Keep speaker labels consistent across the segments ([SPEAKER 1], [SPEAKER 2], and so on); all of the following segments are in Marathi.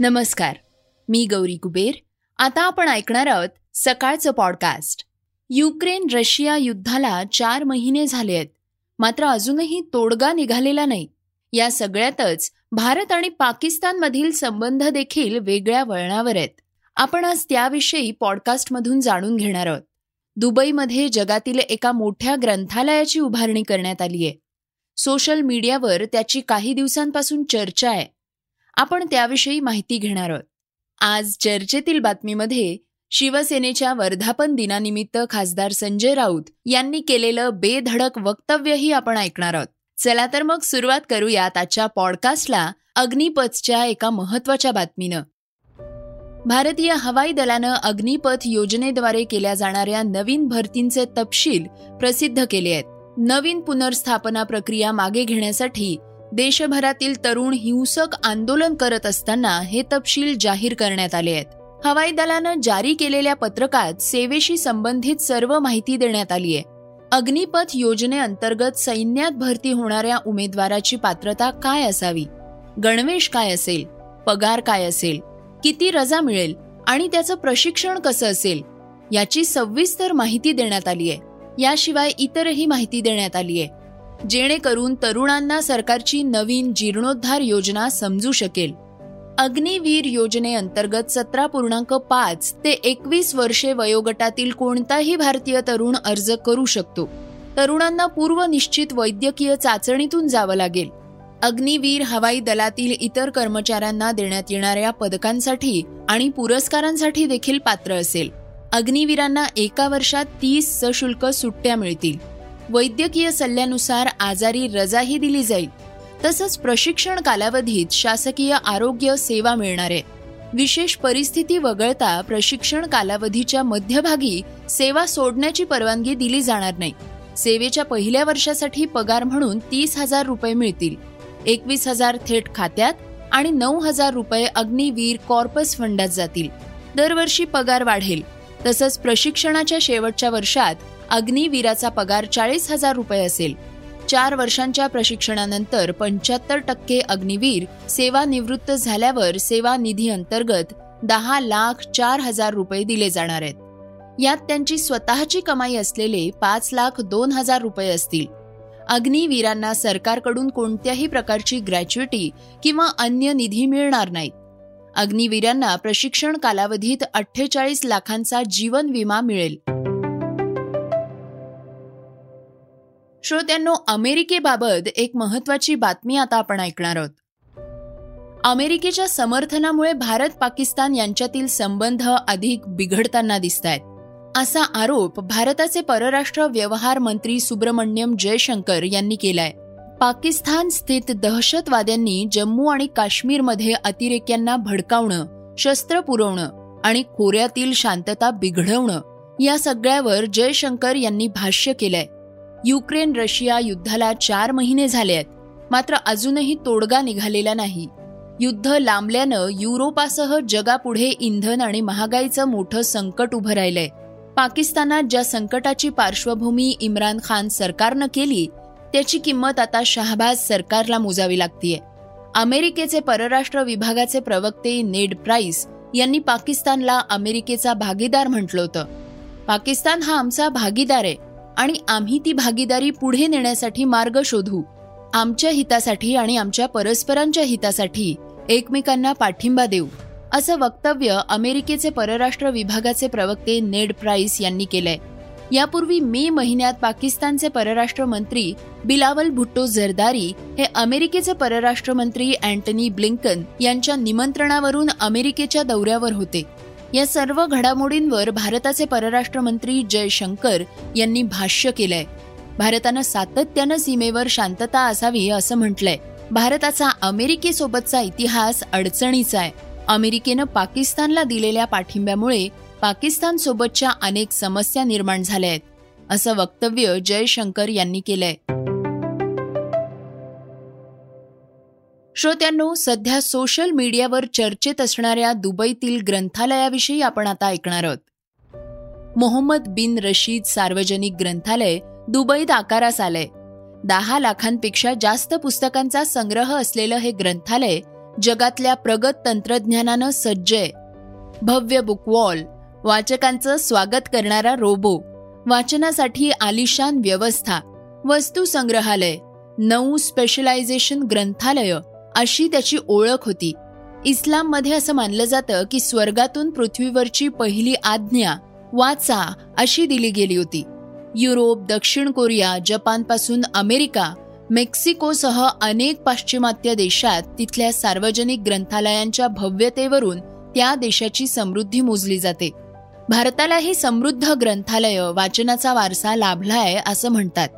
[SPEAKER 1] नमस्कार मी गौरी कुबेर. आता आपण ऐकणार आहोत सकाळचं पॉडकास्ट युक्रेन रशिया युद्धाला चार महिने झाले आहेत. मात्र अजूनही तोडगा निघालेला नाही. या सगळ्यातच भारत आणि पाकिस्तानमधील संबंध देखील वेगळ्या वळणावर आहेत. आपण आज त्याविषयी पॉडकास्टमधून जाणून घेणार आहोत. दुबईमध्ये जगातील एका मोठ्या ग्रंथालयाची उभारणी करण्यात आली आहे सोशल मीडियावर त्याची काही दिवसांपासून चर्चा आहे. आपण त्याविषयी माहिती घेणार आहोत. आज चर्चेतील बातमीमध्ये शिवसेनेच्या वर्धापन दिनानिमित्त खासदार संजय राऊत यांनी केलेलं बेधडक वक्तव्यही आपण ऐकणार आहोत. चला तर मग सुरुवात करूयात आजच्या पॉडकास्टला अग्निपथच्या एका महत्त्वाच्या बातमीनं. भारतीय हवाई दलानं अग्निपथ योजनेद्वारे केल्या जाणाऱ्या नवीन भरतींचे तपशील प्रसिद्ध केले आहेत. नवीन पुनर्स्थापना प्रक्रिया मागे घेण्यासाठी देशभरातील तरुण हिंसक आंदोलन करत असताना हे तपशील जाहीर करण्यात आले आहेत. हवाई दलानं जारी केलेल्या पत्रकात सेवेशी संबंधित सर्व माहिती देण्यात आली आहे. अग्निपथ योजनेअंतर्गत सैन्यात भरती होणाऱ्या उमेदवाराची पात्रता काय असावी? गणवेश काय असेल? पगार काय असेल? किती रजा मिळेल? आणि त्याचं प्रशिक्षण कसं असेल? याची सविस्तर माहिती देण्यात आली आहे. याशिवाय इतरही माहिती देण्यात आली आहे. जेणेकरून तरुणांना सरकारची नवीन जीर्णोद्धार योजना समजू शकेल. अग्निवीर योजनेअंतर्गत सतरा पूर्णांक पाच ते एकवीस वर्षे वयोगटातील कोणताही भारतीय तरुण अर्ज करू शकतो. तरुणांना पूर्वनिश्चित वैद्यकीय चाचणीतून जावं लागेल. अग्निवीर हवाई दलातील इतर कर्मचाऱ्यांना देण्यात येणाऱ्या पदकांसाठी आणि पुरस्कारांसाठी देखील पात्र असेल. अग्निवीरांना एका वर्षात तीस सशुल्क सुट्ट्या मिळतील. वैद्यकीय सल्ल्यानुसार आजारी रजाही दिली जाईल. तसंच प्रशिक्षण कालावधीत शासकीय आरोग्य सेवा मिळणार आहे. विशेष परिस्थिती वगळता प्रशिक्षण कालावधीच्या मध्यभागी सेवा सोडण्याची परवानगी दिली जाणार नाही. सेवेच्या पहिल्या वर्षासाठी पगार म्हणून तीस हजार रुपये मिळतील. एकवीस हजार थेट खात्यात आणि नऊ हजार रुपये अग्निवीर कॉर्पस फंडात जातील. दरवर्षी पगार वाढेल. तसंच प्रशिक्षणाच्या शेवटच्या वर्षात अग्निवीराचा पगार चाळीस हजार रुपये असेल. चार वर्षांच्या प्रशिक्षणानंतर पंच्याहत्तर टक्के अग्निवीर सेवानिवृत्त झाल्यावर सेवा निधी अंतर्गत दहा लाख चार हजार रुपये दिले जाणार आहेत. यात त्यांची स्वतःची कमाई असलेले पाच लाख दोन हजार रुपये असतील. अग्निवीरांना सरकारकडून कोणत्याही प्रकारची ग्रॅच्युटी किंवा अन्य निधी मिळणार नाहीत. अग्निवीरांना प्रशिक्षण कालावधीत अठ्ठेचाळीस लाखांचा जीवन विमा मिळेल. श्रोत्यांनो अमेरिकेबाबत एक महत्वाची बातमी आता आपण ऐकणार आहोत. अमेरिकेच्या समर्थनामुळे भारत पाकिस्तान यांच्यातील संबंध अधिक बिघडताना दिसत आहेत असा आरोप भारताचे परराष्ट्र व्यवहार मंत्री सुब्रमण्यम जयशंकर यांनी केलाय. पाकिस्तान स्थित दहशतवाद्यांनी जम्मू आणि काश्मीरमध्ये अतिरेक्यांना भडकावणं शस्त्र पुरवणं आणि खोऱ्यातील शांतता बिघडवणं या सगळ्यावर जयशंकर यांनी भाष्य केलंय. युक्रेन रशिया युद्धाला चार महिने झाले आहेत. मात्र अजूनही तोडगा निघालेला नाही. युद्ध लांबल्यानं युरोपासह जगापुढे इंधन आणि महागाईचं मोठं संकट उभं राहिलंय. पाकिस्तानात ज्या संकटाची पार्श्वभूमी इम्रान खान सरकारनं केली त्याची किंमत आता शहाबाज सरकारला मोजावी लागतीये. अमेरिकेचे परराष्ट्र विभागाचे प्रवक्ते नेड प्राइस यांनी पाकिस्तानला अमेरिकेचा भागीदार म्हटलं होतं. पाकिस्तान हा आमचा भागीदार आहे. आणि आम्ही ती भागीदारी पुढे नेण्यासाठी मार्ग शोधू. आमच्या हितासाठी आणि आमच्या परस्परांच्या हितासाठी एकमेकांना पाठिंबा देऊ. असं वक्तव्य अमेरिकेचे परराष्ट्र विभागाचे प्रवक्ते नेड प्राइस यांनी केलंय. यापूर्वी मे महिन्यात पाकिस्तानचे परराष्ट्र मंत्री बिलावल भुट्टो झरदारी हे अमेरिकेचे परराष्ट्र मंत्री अँटनी ब्लिंकन यांच्या निमंत्रणावरून अमेरिकेच्या दौऱ्यावर होते. या सर्व घडामोडींवर भारताचे परराष्ट्र मंत्री जयशंकर यांनी भाष्य केलंय. भारतानं सातत्यानं सीमेवर शांतता असावी असं म्हटलंय. भारताचा अमेरिकेसोबतचा इतिहास अडचणीचा आहे. अमेरिकेनं पाकिस्तानला दिलेल्या पाठिंब्यामुळे पाकिस्तान सोबतच्या अनेक समस्या निर्माण झाल्या आहेत असं वक्तव्य जयशंकर यांनी केलंय. श्रोत्यांनो सध्या सोशल मीडियावर चर्चेत असणाऱ्या दुबईतील ग्रंथालयाविषयी आपण आता ऐकणार आहोत. मोहम्मद बिन रशीद सार्वजनिक ग्रंथालय दुबईत आकारास आलंय. दहा लाखांपेक्षा जास्त पुस्तकांचा संग्रह असलेलं हे ग्रंथालय जगातल्या प्रगत तंत्रज्ञानानं सज्ज आहे. भव्य बुकवॉल वाचकांचं स्वागत करणारा रोबो वाचनासाठी आलिशान व्यवस्था वस्तू संग्रहालय नऊ स्पेशलायझेशन ग्रंथालय अशी त्याची ओळख होती. इस्लाममध्ये असं मानलं जातं की स्वर्गातून पृथ्वीवरची पहिली आज्ञा वाचा अशी दिली गेली होती. युरोप दक्षिण कोरिया जपानपासून अमेरिका मेक्सिकोसह अनेक पाश्चिमात्य देशात तिथल्या सार्वजनिक ग्रंथालयांच्या भव्यतेवरून त्या देशाची समृद्धी मोजली जाते. भारतालाही समृद्ध ग्रंथालय वाचनाचा वारसा लाभलाय असं म्हणतात.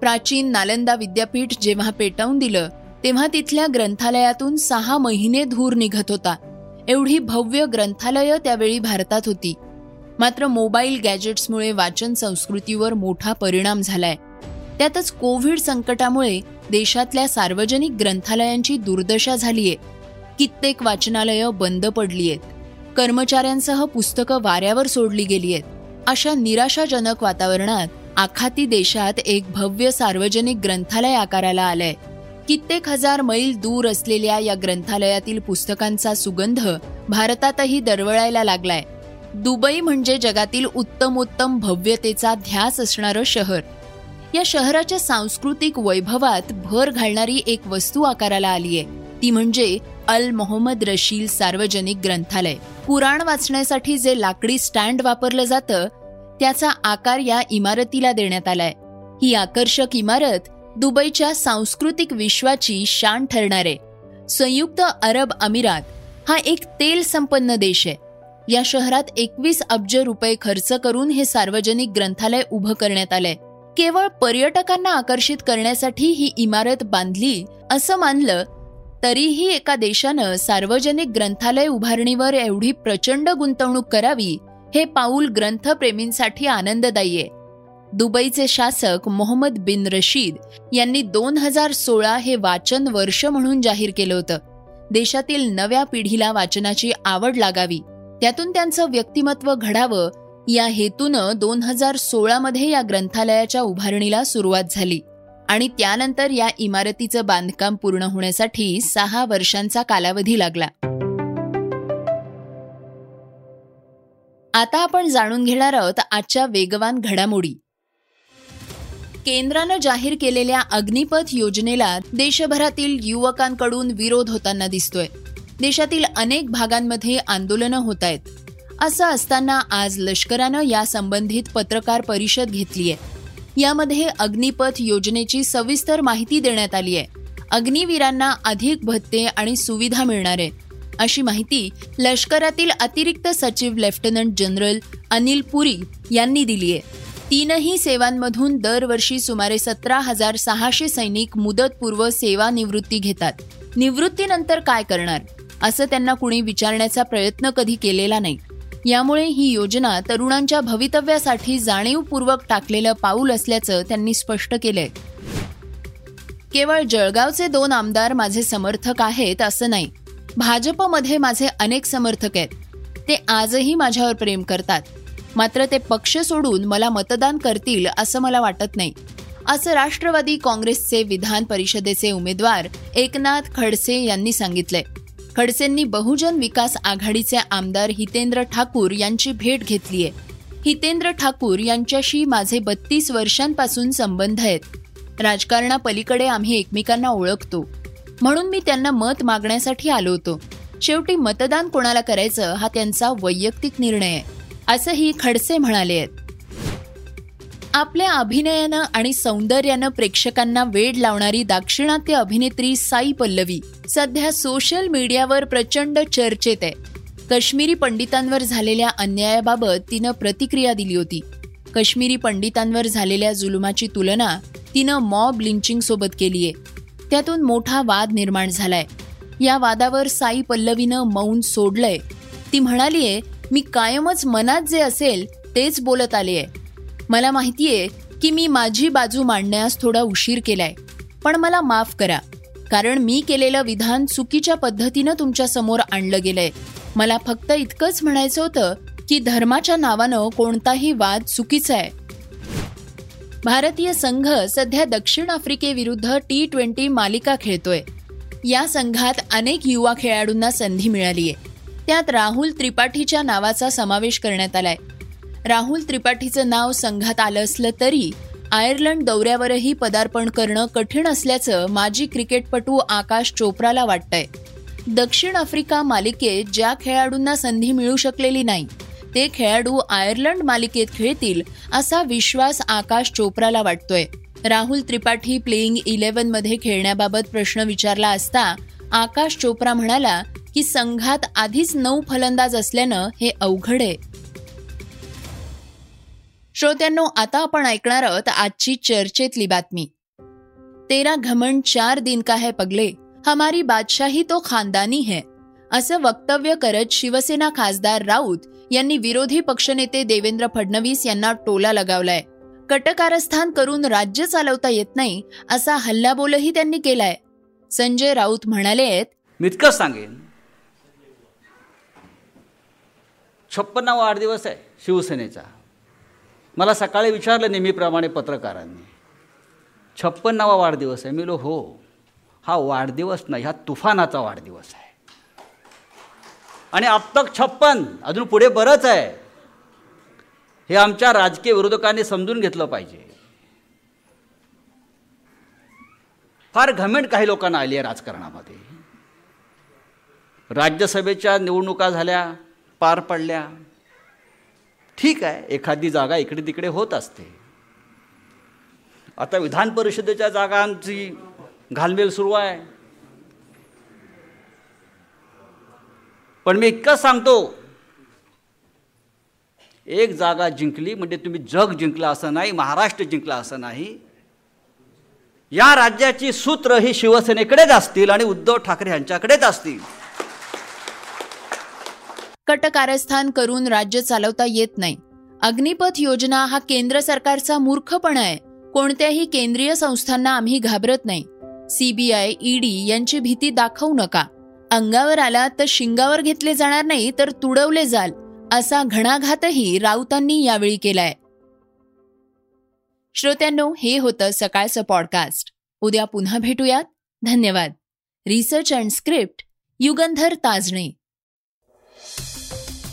[SPEAKER 1] प्राचीन नालंदा विद्यापीठ जेव्हा पेटवून दिलं तेव्हा तिथल्या ग्रंथालयातून सहा महिने धूर निघत होता. एवढी भव्य ग्रंथालयं त्यावेळी भारतात होती. मात्र मोबाईल गॅजेट्समुळे वाचन संस्कृतीवर मोठा परिणाम झालाय. त्यातच कोविड संकटामुळे देशातल्या सार्वजनिक ग्रंथालयांची दुर्दशा झालीय. कित्येक वाचनालयं बंद पडली आहेत कर्मचाऱ्यांसह पुस्तकं वाऱ्यावर सोडली गेली आहेत अशा निराशाजनक वातावरणात आखाती देशात एक भव्य सार्वजनिक ग्रंथालय आकाराला आलंय. कित्येक हजार मैल दूर असलेल्या या ग्रंथालयातील पुस्तकांचा सुगंध भारतातही दरवळायला लागलाय. दुबई म्हणजे जगातील उत्तमोत्तम भव्यतेचा ध्यास असणारं शहर. या शहराच्या सांस्कृतिक वैभवात भर घालणारी एक वस्तू आकाराला आलीय ती म्हणजे अल मोहम्मद रशील सार्वजनिक ग्रंथालय. कुराण वाचण्यासाठी जे लाकडी स्टँड वापरलं जातं त्याचा आकार या इमारतीला देण्यात आलाय. ही आकर्षक इमारत दुबईच्या सांस्कृतिक विश्वाची शान ठरणार. आहे संयुक्त अरब अमिरात हा एक तेल संपन्न देश आहे. या शहरात एकवीस अब्ज रुपये खर्च करून हे सार्वजनिक ग्रंथालय उभं करण्यात आलंय. केवळ पर्यटकांना आकर्षित करण्यासाठी ही इमारत बांधली असं मानलं तरीही एका देशानं सार्वजनिक ग्रंथालय उभारणीवर एवढी प्रचंड गुंतवणूक करावी हे पाऊल ग्रंथप्रेमींसाठी आनंददायी आहे. दुबईचे शासक मोहम्मद बिन रशीद यांनी दोन हजार सोळा हे वाचन वर्ष म्हणून जाहीर केलं होतं. देशातील नव्या पिढीला वाचनाची आवड लागावी. त्यातून त्यांचं व्यक्तिमत्व घडावं या हेतूनं दोन हजार सोळा मध्ये या ग्रंथालयाच्या उभारणीला सुरुवात झाली. आणि त्यानंतर या इमारतीचं बांधकाम पूर्ण होण्यासाठी सहा वर्षांचा कालावधी लागला. आता आपण जाणून घेणार आहोत आजच्या वेगवान घडामोडी. केंद्रानं जाहीर केलेल्या अग्निपथ योजनेला देशभरातील युवकांकडून विरोध होताना दिसतोय. देशातील अनेक भागांमध्ये आंदोलनं होत आहेत. असं असताना आज लष्करानं या संबंधित पत्रकार परिषद घेतली आहे यामध्ये अग्निपथ योजनेची सविस्तर माहिती देण्यात आली आहे. अग्निवीरांना अधिक भत्ते आणि सुविधा मिळणार आहे. अशी माहिती लष्करातील अतिरिक्त सचिव लेफ्टनंट जनरल अनिल पुरी यांनी दिली आहे तीनही सेवांमधून दरवर्षी सुमारे सतरा हजार सहाशे सैनिक मुदतपूर्व सेवानिवृत्ती घेतात. निवृत्तीनंतर काय करणार? असं त्यांना कुणी विचारण्याचा प्रयत्न कधी केलेला नाही. यामुळे ही योजना तरुणांच्या भवितव्यासाठी जाणीवपूर्वक टाकलेलं पाऊल असल्याचं त्यांनी स्पष्ट केलंय. केवळ जळगावचे दोन आमदार माझे समर्थक आहेत असं नाही. भाजपमध्ये माझे अनेक समर्थक आहेत. ते आजही माझ्यावर प्रेम करतात. मात्र ते पक्ष सोडून मला मतदान करतील असं मला वाटत नाही. असं राष्ट्रवादी काँग्रेसचे विधान परिषदेचे उमेदवार एकनाथ खडसे यांनी सांगितलंय. खडसेंनी बहुजन विकास आघाडीचे आमदार हितेंद्र ठाकूर यांची भेट घेतली आहे. हितेंद्र ठाकूर यांच्याशी माझे बत्तीस वर्षांपासून संबंध आहेत. राजकारणापलीकडे आम्ही एकमेकांना ओळखतो. म्हणून मी त्यांना मत मागण्यासाठी आलो होतो. शेवटी मतदान कोणाला करायचं हा त्यांचा वैयक्तिक निर्णय आहे. असंही खडसे म्हणाले आहेत. आपल्या अभिनयानं आणि सौंदर्यानं प्रेक्षकांना वेड लावणारी दाक्षिणात्य अभिनेत्री साई पल्लवी सध्या सोशल मीडियावर प्रचंड चर्चेत आहे. काश्मीरी पंडितांवर झालेल्या अन्यायाबाबत तिनं प्रतिक्रिया दिली होती. काश्मीरी पंडितांवर झालेल्या जुलुमाची तुलना तिनं मॉब लिंचिंग सोबत केली आहे. त्यातून मोठा वाद निर्माण झालाय. या वादावर साई पल्लवीनं मौन सोडलंय. ती म्हणालीये मी कायमच मनात जे असेल तेच बोलत आले आहे मला माहितीये की मी माझी बाजू मांडण्यास थोडा उशीर केलाय. पण मला माफ करा. कारण मी केलेलं विधान चुकीच्या पद्धतीनं तुमच्यासमोर आणलं गेलंय. मला फक्त इतकंच म्हणायचं होतं की धर्माच्या नावानं कोणताही वाद चुकीचा आहे. भारतीय संघ सध्या दक्षिण आफ्रिकेविरुद्ध टी ट्वेंटी मालिका खेळतोय. या संघात अनेक युवा खेळाडूंना संधी मिळाली आहे त्यात राहुल त्रिपाठीच्या नावाचा समावेश करण्यात आलाय. राहुल त्रिपाठीचं नाव संघात आलं असलं तरी आयर्लंड दौऱ्यावरही पदार्पण करणं कठीण असल्याचं माजी क्रिकेटपटू आकाश चोप्राला वाटतंय. दक्षिण आफ्रिका मालिकेत ज्या खेळाडूंना संधी मिळू शकलेली नाही ते खेळाडू आयर्लंड मालिकेत खेळतील असा विश्वास आकाश चोप्राला वाटतोय. राहुल त्रिपाठी प्लेईंग इलेव्हनमध्ये खेळण्याबाबत प्रश्न विचारला असता आकाश चोप्रा म्हणाला की संघात आधीच नऊ फलंदाज असल्यानं हे अवघड आहे. श्रोत्यांनो आता आपण ऐकणार आहोत आजची चर्चेतली बातमी. तेरा घमंड चार दिन का है पगले? हमारी बादशाही तो खानदानी है. असं वक्तव्य करत शिवसेना खासदार राऊत यांनी विरोधी पक्षनेते देवेंद्र फडणवीस यांना टोला लगावलाय. कटकारस्थान करून राज्य चालवता येत नाही असा हल्लाबोलही त्यांनी केलाय. संजय राऊत म्हणाले आहेत
[SPEAKER 2] मी इतकंच सांगेन छप्पन्ना वाढदिवस आहे शिवसेनेचा. मला सकाळी विचारलं नेहमीप्रमाणे पत्रकारांनी छप्पन्नावा वाढदिवस आहे. मी लो हो हा वाढदिवस नाही हा तुफानाचा वाढदिवस आहे. आणि अब तक छप्पन अजून पुढे बरंच आहे. हे आमच्या राजकीय विरोधकांनी समजून घेतलं पाहिजे. फार घमेंट काही लोकांना आली आहे राजकारणामध्ये. राज्यसभेच्या निवडणुका झाल्या पार पडल्या. ठीक आहे एखादी जागा इकडे तिकडे होत असते. आता विधान परिषदेच्या जागांची घालमेल सुरू आहे. पण मी इतकंच सांगतो एक जागा जिंकली म्हणजे तुम्ही जग जिंकला असं नाही महाराष्ट्र जिंकला असं नाही. या राज्याची सूत्र ही शिवसेनेकडेच असतील आणि उद्धव ठाकरे यांच्याकडेच असतील.
[SPEAKER 1] कटकारस्थान करून राज्य चालवता येत नाही. अग्निपथ योजना हा केंद्र सरकारचा मूर्खपणा आहे. कोणत्याही केंद्रीय संस्थांना आम्ही घाबरत नाही. सीबीआय ईडी यांची भीती दाखवू नका. अंगावर आला तर शिंगावर घेतले जाणार नाही तर तुडवले जाल असा घणाघातही राऊतांनी यावेळी केलाय. श्रोत्यांनो हे होतं सकाळचं पॉडकास्ट उद्या पुन्हा भेटूयात. धन्यवाद. Research and script Yugandhar Tajne.